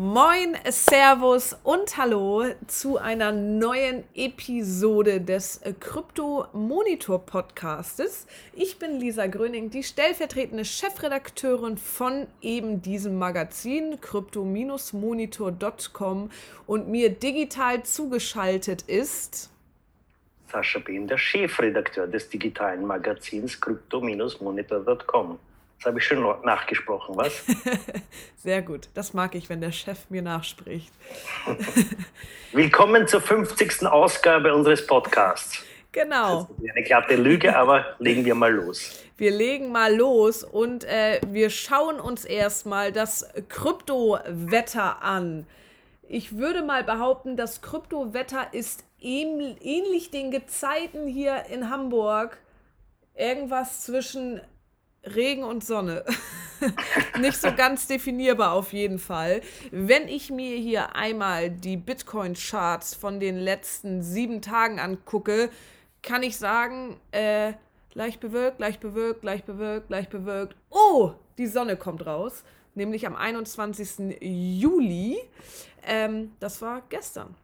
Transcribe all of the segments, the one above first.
Moin, Servus und Hallo zu einer neuen Episode des Krypto Monitor Podcastes. Ich bin Lisa Gröning, die stellvertretende Chefredakteurin von eben diesem Magazin crypto-monitor.com und mir digital zugeschaltet ist Sascha Behm, der Chefredakteur des digitalen Magazins crypto-monitor.com. Das habe ich schon nachgesprochen, was? Sehr gut. Das mag ich, wenn der Chef mir nachspricht. Willkommen zur 50. Ausgabe unseres Podcasts. Genau. eine glatte Lüge, aber legen wir mal los. Wir legen mal los und äh, wir schauen uns erstmal das Kryptowetter an. Ich würde mal behaupten, das Kryptowetter ist ähnlich den Gezeiten hier in Hamburg. Irgendwas zwischen Regen und Sonne. Nicht so ganz definierbar auf jeden Fall. Wenn ich mir hier einmal die Bitcoin-Charts von den letzten sieben Tagen angucke, kann ich sagen, äh, leicht bewölkt, leicht bewölkt, leicht bewölkt, leicht bewölkt. Oh, die Sonne kommt raus. Nämlich am 21. Juli. Ähm, das war gestern.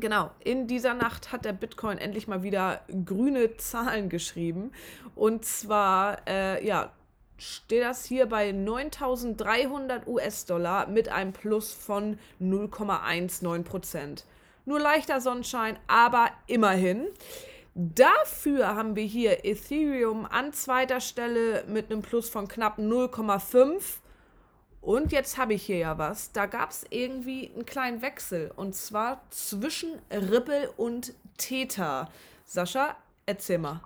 Genau, in dieser Nacht hat der Bitcoin endlich mal wieder grüne Zahlen geschrieben. Und zwar, äh, ja, steht das hier bei 9300 US-Dollar mit einem Plus von 0,19 Prozent. Nur leichter Sonnenschein, aber immerhin. Dafür haben wir hier Ethereum an zweiter Stelle mit einem Plus von knapp 0,5 und jetzt habe ich hier ja was. Da gab es irgendwie einen kleinen Wechsel. Und zwar zwischen Ripple und Theta. Sascha, erzähl mal.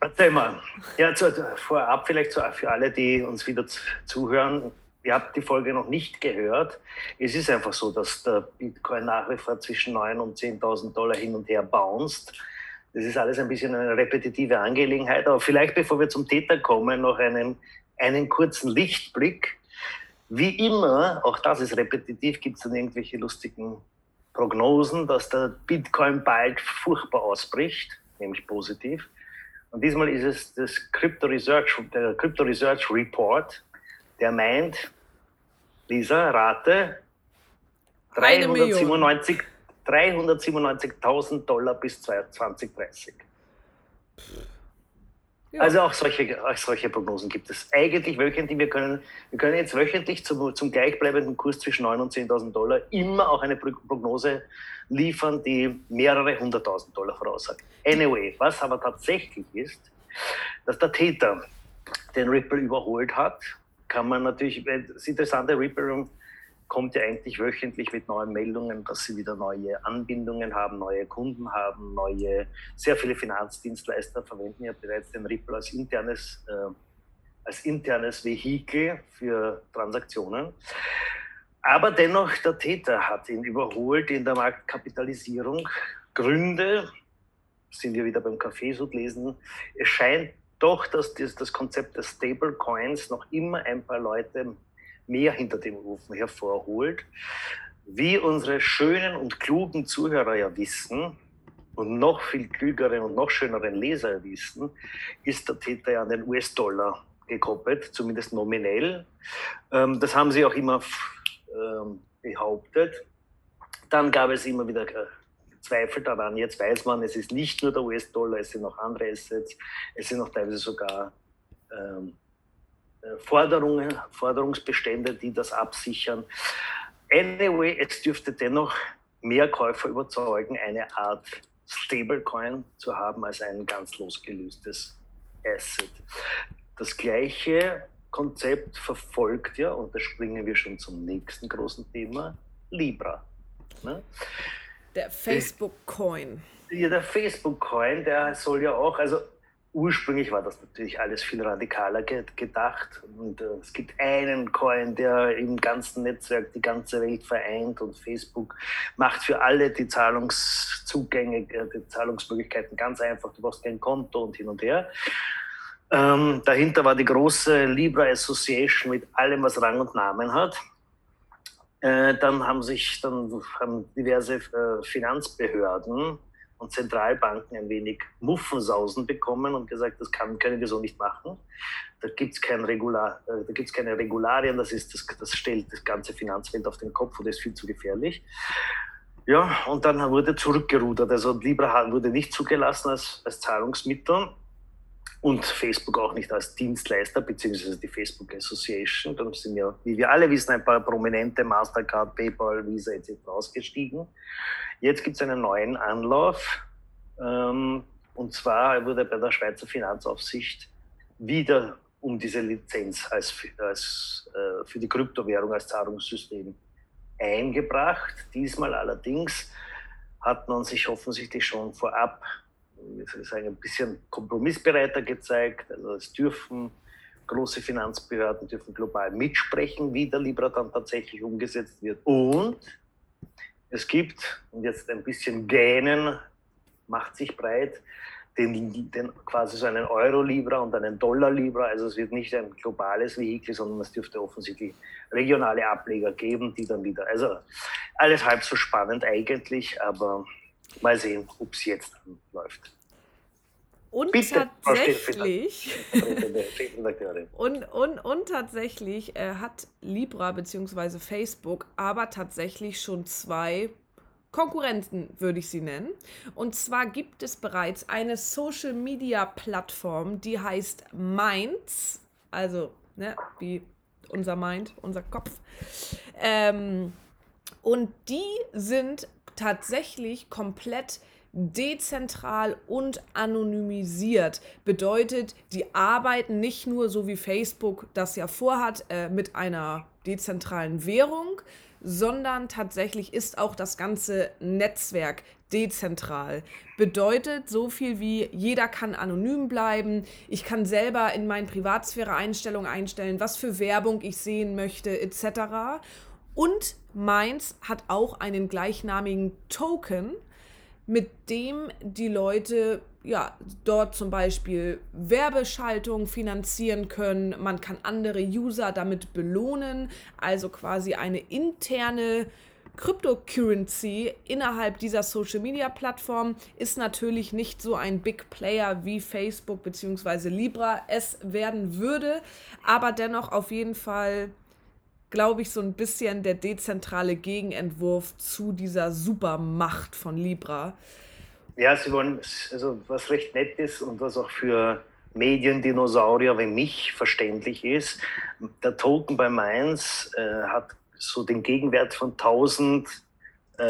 Erzähl mal. Ja, zu, vorab vielleicht zu, für alle, die uns wieder zuhören. Ihr habt die Folge noch nicht gehört. Es ist einfach so, dass der Bitcoin nach wie vor zwischen 9.000 und 10.000 Dollar hin und her bounced. Das ist alles ein bisschen eine repetitive Angelegenheit. Aber vielleicht, bevor wir zum Täter kommen, noch einen, einen kurzen Lichtblick wie immer, auch das ist repetitiv, gibt es dann irgendwelche lustigen Prognosen, dass der Bitcoin bald furchtbar ausbricht, nämlich positiv. Und diesmal ist es das Crypto Research, der Crypto Research Report, der meint, Lisa, rate, 397.000 397 Dollar bis 2030. Also auch solche, auch solche Prognosen gibt es. Eigentlich wöchentlich, wir können, wir können jetzt wöchentlich zum, zum gleichbleibenden Kurs zwischen 9.000 und 10.000 Dollar immer auch eine Prognose liefern, die mehrere hunderttausend Dollar voraussagt. Anyway, was aber tatsächlich ist, dass der Täter den Ripple überholt hat, kann man natürlich, das interessante Ripple kommt ja eigentlich wöchentlich mit neuen Meldungen, dass sie wieder neue Anbindungen haben, neue Kunden haben, neue, sehr viele Finanzdienstleister verwenden ja bereits den Ripple als internes, äh, als internes Vehikel für Transaktionen. Aber dennoch, der Täter hat ihn überholt in der Marktkapitalisierung. Gründe sind wir wieder beim Kaffeesud lesen. Es scheint doch, dass das, das Konzept des Stablecoins noch immer ein paar Leute mehr hinter dem Ofen hervorholt. Wie unsere schönen und klugen Zuhörer ja wissen und noch viel klügeren und noch schöneren Leser wissen, ist der Täter ja an den US-Dollar gekoppelt, zumindest nominell. Ähm, das haben sie auch immer ähm, behauptet. Dann gab es immer wieder äh, Zweifel daran. Jetzt weiß man, es ist nicht nur der US-Dollar, es sind auch andere Assets, es sind auch teilweise sogar ähm, äh, Forderungen, Forderungsbestände, die das absichern. Anyway, es dürfte dennoch mehr Käufer überzeugen, eine Art Stablecoin zu haben als ein ganz losgelöstes Asset. Das gleiche Konzept verfolgt ja, und da springen wir schon zum nächsten großen Thema, Libra. Ne? Der Facebook-Coin. Ja, der Facebook-Coin, der soll ja auch, also ursprünglich war das natürlich alles viel radikaler gedacht. Und äh, es gibt einen Coin, der im ganzen Netzwerk die ganze Welt vereint und Facebook macht für alle die Zahlungszugänge, äh, die Zahlungsmöglichkeiten ganz einfach. Du brauchst kein Konto und hin und her. Ähm, dahinter war die große Libra Association mit allem, was Rang und Namen hat. Äh, dann haben sich dann haben diverse äh, Finanzbehörden und Zentralbanken ein wenig Muffensausen bekommen und gesagt, das kann, können wir so nicht machen. Da gibt es kein Regular, äh, da keine Regularien, das, ist, das, das stellt das ganze Finanzwelt auf den Kopf und ist viel zu gefährlich. Ja, und dann wurde zurückgerudert. Also Libra wurde nicht zugelassen als, als Zahlungsmittel und Facebook auch nicht als Dienstleister, beziehungsweise die Facebook Association. Da sind ja, wie wir alle wissen, ein paar prominente Mastercard, PayPal, Visa etc. ausgestiegen. Jetzt gibt es einen neuen Anlauf. Ähm, und zwar wurde bei der Schweizer Finanzaufsicht wieder um diese Lizenz als, als, äh, für die Kryptowährung als Zahlungssystem eingebracht. Diesmal allerdings hat man sich offensichtlich schon vorab ein bisschen kompromissbereiter gezeigt. Also es dürfen große Finanzbehörden dürfen global mitsprechen, wie der Libra dann tatsächlich umgesetzt wird. Und es gibt, und jetzt ein bisschen gähnen, macht sich breit, den, den, quasi so einen Euro-Libra und einen Dollar-Libra. Also es wird nicht ein globales Vehikel, sondern es dürfte offensichtlich regionale Ableger geben, die dann wieder, also alles halb so spannend eigentlich, aber Mal sehen, ob es jetzt läuft. Und Bitte, tatsächlich, und, und, und tatsächlich äh, hat Libra bzw. Facebook aber tatsächlich schon zwei Konkurrenten, würde ich sie nennen. Und zwar gibt es bereits eine Social Media Plattform, die heißt Minds, also ne, wie unser Mind, unser Kopf. Ähm, und die sind tatsächlich komplett dezentral und anonymisiert. Bedeutet, die arbeiten nicht nur so wie Facebook das ja vorhat äh, mit einer dezentralen Währung, sondern tatsächlich ist auch das ganze Netzwerk dezentral. Bedeutet so viel wie jeder kann anonym bleiben, ich kann selber in meinen Privatsphäre-Einstellungen einstellen, was für Werbung ich sehen möchte etc. Und Mainz hat auch einen gleichnamigen Token, mit dem die Leute ja dort zum Beispiel Werbeschaltung finanzieren können. Man kann andere User damit belohnen, also quasi eine interne Cryptocurrency innerhalb dieser Social Media Plattform ist natürlich nicht so ein Big Player wie Facebook bzw. Libra es werden würde, aber dennoch auf jeden Fall glaube ich, so ein bisschen der dezentrale Gegenentwurf zu dieser Supermacht von Libra. Ja, sie wollen, also was recht nett ist und was auch für Mediendinosaurier wie mich verständlich ist, der Token bei Mainz äh, hat so den Gegenwert von 1000 äh,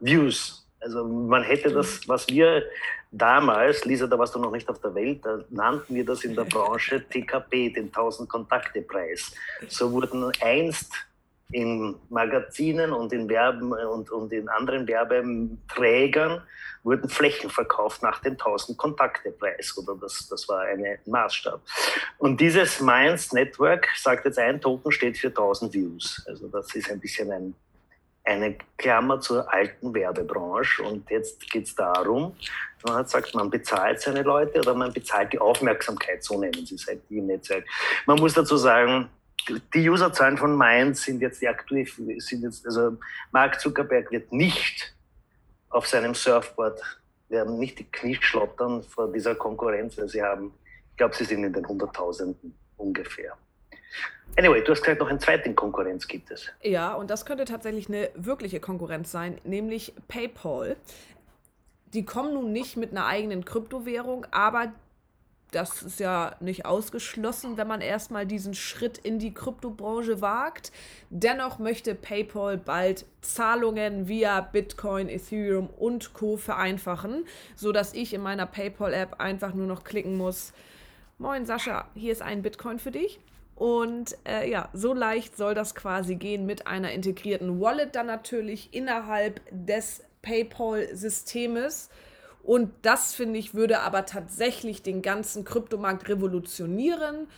Views. Also man hätte das, was wir damals, Lisa, da warst du noch nicht auf der Welt, da nannten wir das in der Branche TKP, den 1000 Kontakte Preis. So wurden einst in Magazinen und in Werben und, und in anderen Werbeträgern wurden Flächen verkauft nach dem 1000 Kontakte Preis oder das, das war ein Maßstab. Und dieses Minds Network sagt jetzt ein Token steht für 1000 Views. Also das ist ein bisschen ein eine Klammer zur alten Werbebranche. Und jetzt geht es darum, man hat gesagt, man bezahlt seine Leute oder man bezahlt die Aufmerksamkeit, so nennen sie es halt im Netzwerk. Man muss dazu sagen, die Userzahlen von Mainz sind jetzt die aktuell, sind jetzt, also Mark Zuckerberg wird nicht auf seinem Surfboard, werden nicht die Knie schlottern vor dieser Konkurrenz, weil sie haben, ich glaube, sie sind in den Hunderttausenden ungefähr. Anyway, du hast gesagt, noch einen zweiten Konkurrenz gibt es. Ja, und das könnte tatsächlich eine wirkliche Konkurrenz sein, nämlich PayPal. Die kommen nun nicht mit einer eigenen Kryptowährung, aber das ist ja nicht ausgeschlossen, wenn man erstmal diesen Schritt in die Kryptobranche wagt. Dennoch möchte PayPal bald Zahlungen via Bitcoin, Ethereum und Co. vereinfachen, sodass ich in meiner PayPal-App einfach nur noch klicken muss. Moin Sascha, hier ist ein Bitcoin für dich. Und äh, ja, so leicht soll das quasi gehen mit einer integrierten Wallet dann natürlich innerhalb des PayPal-Systems. Und das, finde ich, würde aber tatsächlich den ganzen Kryptomarkt revolutionieren.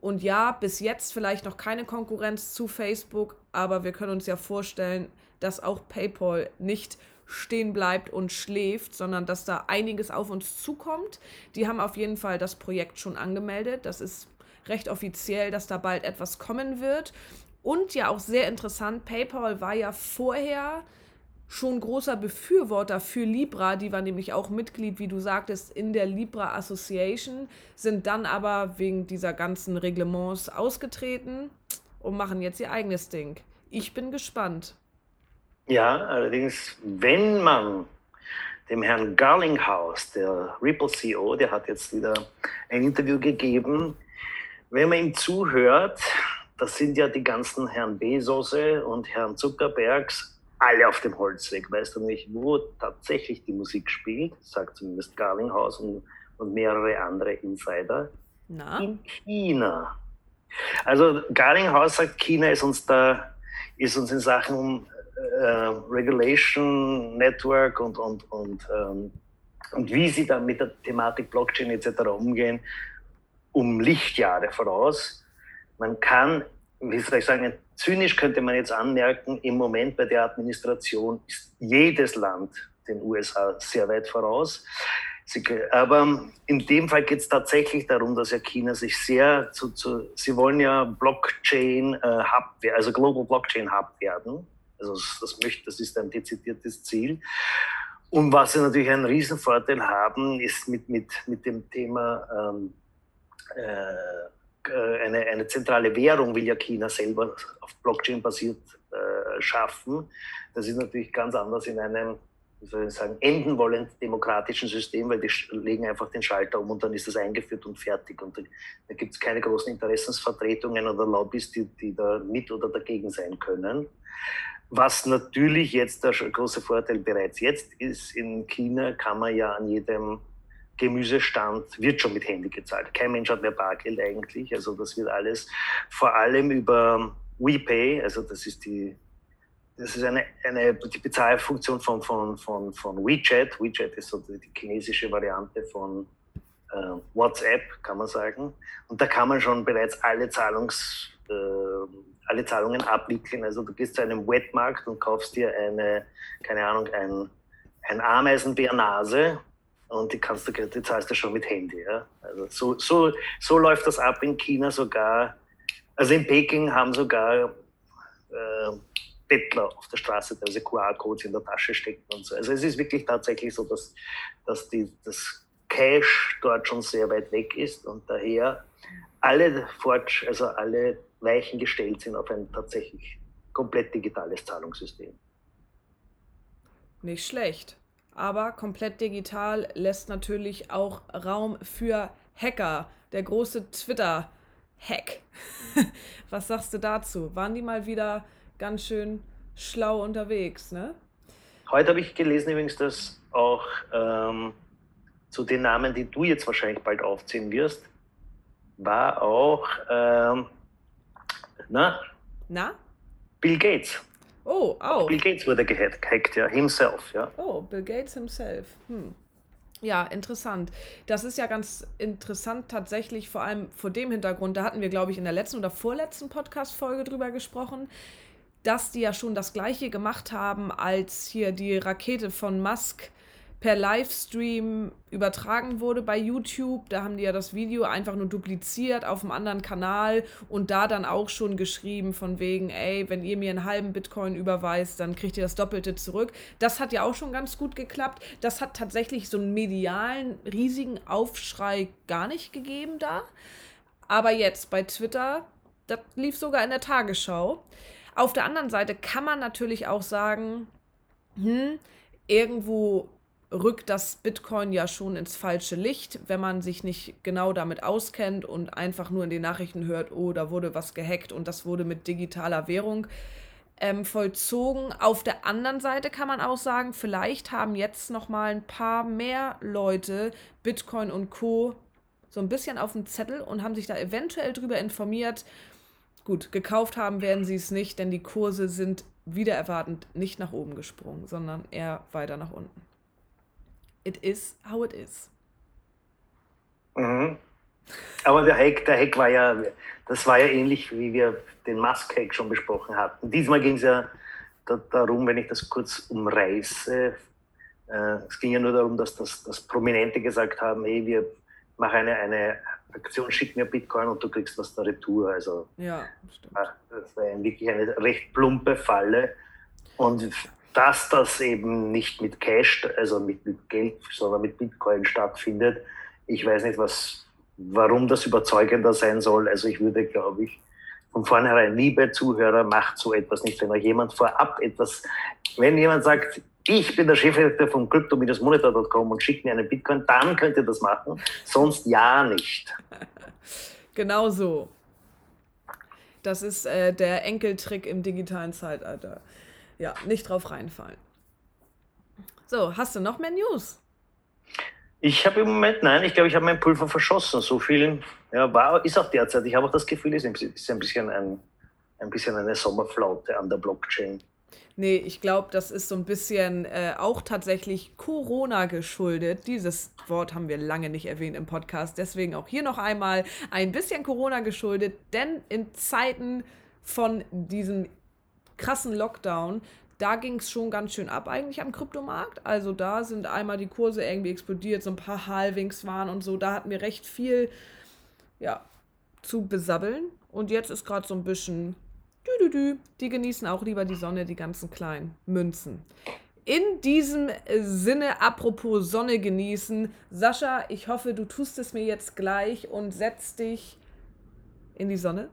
Und ja, bis jetzt vielleicht noch keine Konkurrenz zu Facebook, aber wir können uns ja vorstellen, dass auch PayPal nicht stehen bleibt und schläft, sondern dass da einiges auf uns zukommt. Die haben auf jeden Fall das Projekt schon angemeldet. Das ist recht offiziell, dass da bald etwas kommen wird. Und ja auch sehr interessant, PayPal war ja vorher schon großer Befürworter für Libra, die war nämlich auch Mitglied, wie du sagtest, in der Libra Association, sind dann aber wegen dieser ganzen Reglements ausgetreten und machen jetzt ihr eigenes Ding. Ich bin gespannt. Ja, allerdings, wenn man dem Herrn Garlinghouse, der Ripple CEO, der hat jetzt wieder ein Interview gegeben, wenn man ihm zuhört, das sind ja die ganzen Herrn Bezos und Herrn Zuckerbergs alle auf dem Holzweg. Weißt du nicht, wo tatsächlich die Musik spielt, sagt zumindest Garlinghaus und, und mehrere andere Insider. Na? In China. Also Garlinghaus sagt, China ist uns da, ist uns in Sachen äh, Regulation, Network und, und, und, ähm, und wie sie dann mit der Thematik Blockchain etc. umgehen, um Lichtjahre voraus. Man kann, wie soll ich sagen, zynisch könnte man jetzt anmerken, im Moment bei der Administration ist jedes Land den USA sehr weit voraus. Sie, aber in dem Fall geht es tatsächlich darum, dass ja China sich sehr zu, zu sie wollen ja Blockchain äh, Hub, also Global Blockchain Hub werden. Also das, möchte, das ist ein dezidiertes Ziel. Und was sie natürlich einen Riesenvorteil haben, ist mit, mit, mit dem Thema ähm, äh, äh, eine, eine zentrale Währung will ja China selber auf Blockchain basiert äh, schaffen. Das ist natürlich ganz anders in einem, wie soll ich sagen, enden wollend demokratischen System, weil die legen einfach den Schalter um und dann ist das eingeführt und fertig. Und da, da gibt es keine großen Interessensvertretungen oder Lobbys, die, die da mit oder dagegen sein können. Was natürlich jetzt der große Vorteil bereits jetzt ist, in China kann man ja an jedem Gemüsestand wird schon mit Handy gezahlt. Kein Mensch hat mehr Bargeld eigentlich. Also das wird alles vor allem über WePay, also das ist die das ist eine, eine die Bezahlfunktion von, von, von, von WeChat. WeChat ist so die, die chinesische Variante von äh, WhatsApp, kann man sagen. Und da kann man schon bereits alle, Zahlungs, äh, alle Zahlungen abwickeln. Also du gehst zu einem Wetmarkt und kaufst dir eine, keine Ahnung, ein, ein Ameisenbärnase und die kannst du, die zahlst du schon mit Handy. Ja? Also so, so, so läuft das ab in China sogar. Also in Peking haben sogar äh, Bettler auf der Straße also QR-Codes in der Tasche stecken und so. Also es ist wirklich tatsächlich so, dass, dass die, das Cash dort schon sehr weit weg ist und daher alle Fortsch also alle Weichen gestellt sind auf ein tatsächlich komplett digitales Zahlungssystem. Nicht schlecht aber komplett digital lässt natürlich auch Raum für Hacker. Der große Twitter-Hack. Was sagst du dazu? Waren die mal wieder ganz schön schlau unterwegs, ne? Heute habe ich gelesen übrigens, dass auch ähm, zu den Namen, die du jetzt wahrscheinlich bald aufziehen wirst, war auch ähm, na? Na? Bill Gates. Oh, auch. Bill Gates wurde gehackt, ja, himself, ja. Oh, Bill Gates himself. Hm. Ja, interessant. Das ist ja ganz interessant tatsächlich, vor allem vor dem Hintergrund. Da hatten wir, glaube ich, in der letzten oder vorletzten Podcast-Folge drüber gesprochen, dass die ja schon das Gleiche gemacht haben, als hier die Rakete von Musk per Livestream übertragen wurde bei YouTube. Da haben die ja das Video einfach nur dupliziert auf einem anderen Kanal und da dann auch schon geschrieben von wegen, ey, wenn ihr mir einen halben Bitcoin überweist, dann kriegt ihr das Doppelte zurück. Das hat ja auch schon ganz gut geklappt. Das hat tatsächlich so einen medialen, riesigen Aufschrei gar nicht gegeben da. Aber jetzt bei Twitter, das lief sogar in der Tagesschau. Auf der anderen Seite kann man natürlich auch sagen, hm, irgendwo rückt das Bitcoin ja schon ins falsche Licht, wenn man sich nicht genau damit auskennt und einfach nur in den Nachrichten hört, oh, da wurde was gehackt und das wurde mit digitaler Währung ähm, vollzogen. Auf der anderen Seite kann man auch sagen, vielleicht haben jetzt noch mal ein paar mehr Leute Bitcoin und Co. so ein bisschen auf dem Zettel und haben sich da eventuell drüber informiert. Gut, gekauft haben werden sie es nicht, denn die Kurse sind wieder erwartend nicht nach oben gesprungen, sondern eher weiter nach unten it is how it is. Mhm. Aber der Hack, der Hack war ja, das war ja ähnlich, wie wir den Musk-Hack schon besprochen hatten. Diesmal ging es ja darum, wenn ich das kurz umreiße, äh, es ging ja nur darum, dass das, dass Prominente gesagt haben, hey, wir machen eine, eine Aktion, schick mir Bitcoin und du kriegst was der Retour. Also ja, stimmt. das war wirklich eine recht plumpe Falle. Und dass das eben nicht mit Cash, also mit, mit Geld, sondern mit Bitcoin stattfindet. Ich weiß nicht, was, warum das überzeugender sein soll. Also ich würde, glaube ich, von vornherein, liebe Zuhörer, macht so etwas nicht. Wenn euch jemand vorab etwas, wenn jemand sagt, ich bin der Chefredakteur von crypto-monitor.com und schickt mir einen Bitcoin, dann könnt ihr das machen, sonst ja nicht. genau so. Das ist äh, der Enkeltrick im digitalen Zeitalter. Ja, nicht drauf reinfallen. So, hast du noch mehr News? Ich habe im Moment, nein, ich glaube, ich habe mein Pulver verschossen. So viel ja, war, ist auch derzeit. Ich habe auch das Gefühl, es ist ein bisschen, ein, ein bisschen eine Sommerflaute an der Blockchain. Nee, ich glaube, das ist so ein bisschen äh, auch tatsächlich Corona geschuldet. Dieses Wort haben wir lange nicht erwähnt im Podcast. Deswegen auch hier noch einmal ein bisschen Corona geschuldet. Denn in Zeiten von diesem krassen Lockdown, da ging es schon ganz schön ab eigentlich am Kryptomarkt. Also da sind einmal die Kurse irgendwie explodiert, so ein paar Halvings waren und so. Da hatten wir recht viel ja, zu besabbeln. Und jetzt ist gerade so ein bisschen Dü, dü, dü. Die genießen auch lieber die Sonne, die ganzen kleinen Münzen. In diesem Sinne, apropos Sonne genießen, Sascha, ich hoffe, du tust es mir jetzt gleich und setzt dich in die Sonne.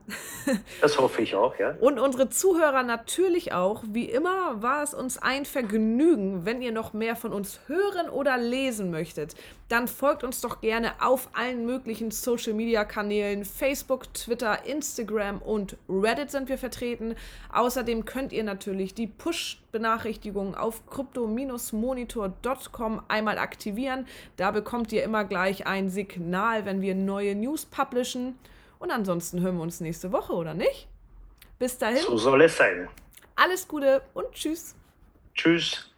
Das hoffe ich auch, ja. Und unsere Zuhörer natürlich auch. Wie immer war es uns ein Vergnügen. Wenn ihr noch mehr von uns hören oder lesen möchtet, dann folgt uns doch gerne auf allen möglichen Social Media Kanälen. Facebook, Twitter, Instagram und Reddit sind wir vertreten. Außerdem könnt ihr natürlich die Push-Benachrichtigungen auf crypto-monitor.com einmal aktivieren. Da bekommt ihr immer gleich ein Signal, wenn wir neue News publishen. Und ansonsten hören wir uns nächste Woche, oder nicht? Bis dahin. So soll es sein. Alles Gute und tschüss. Tschüss.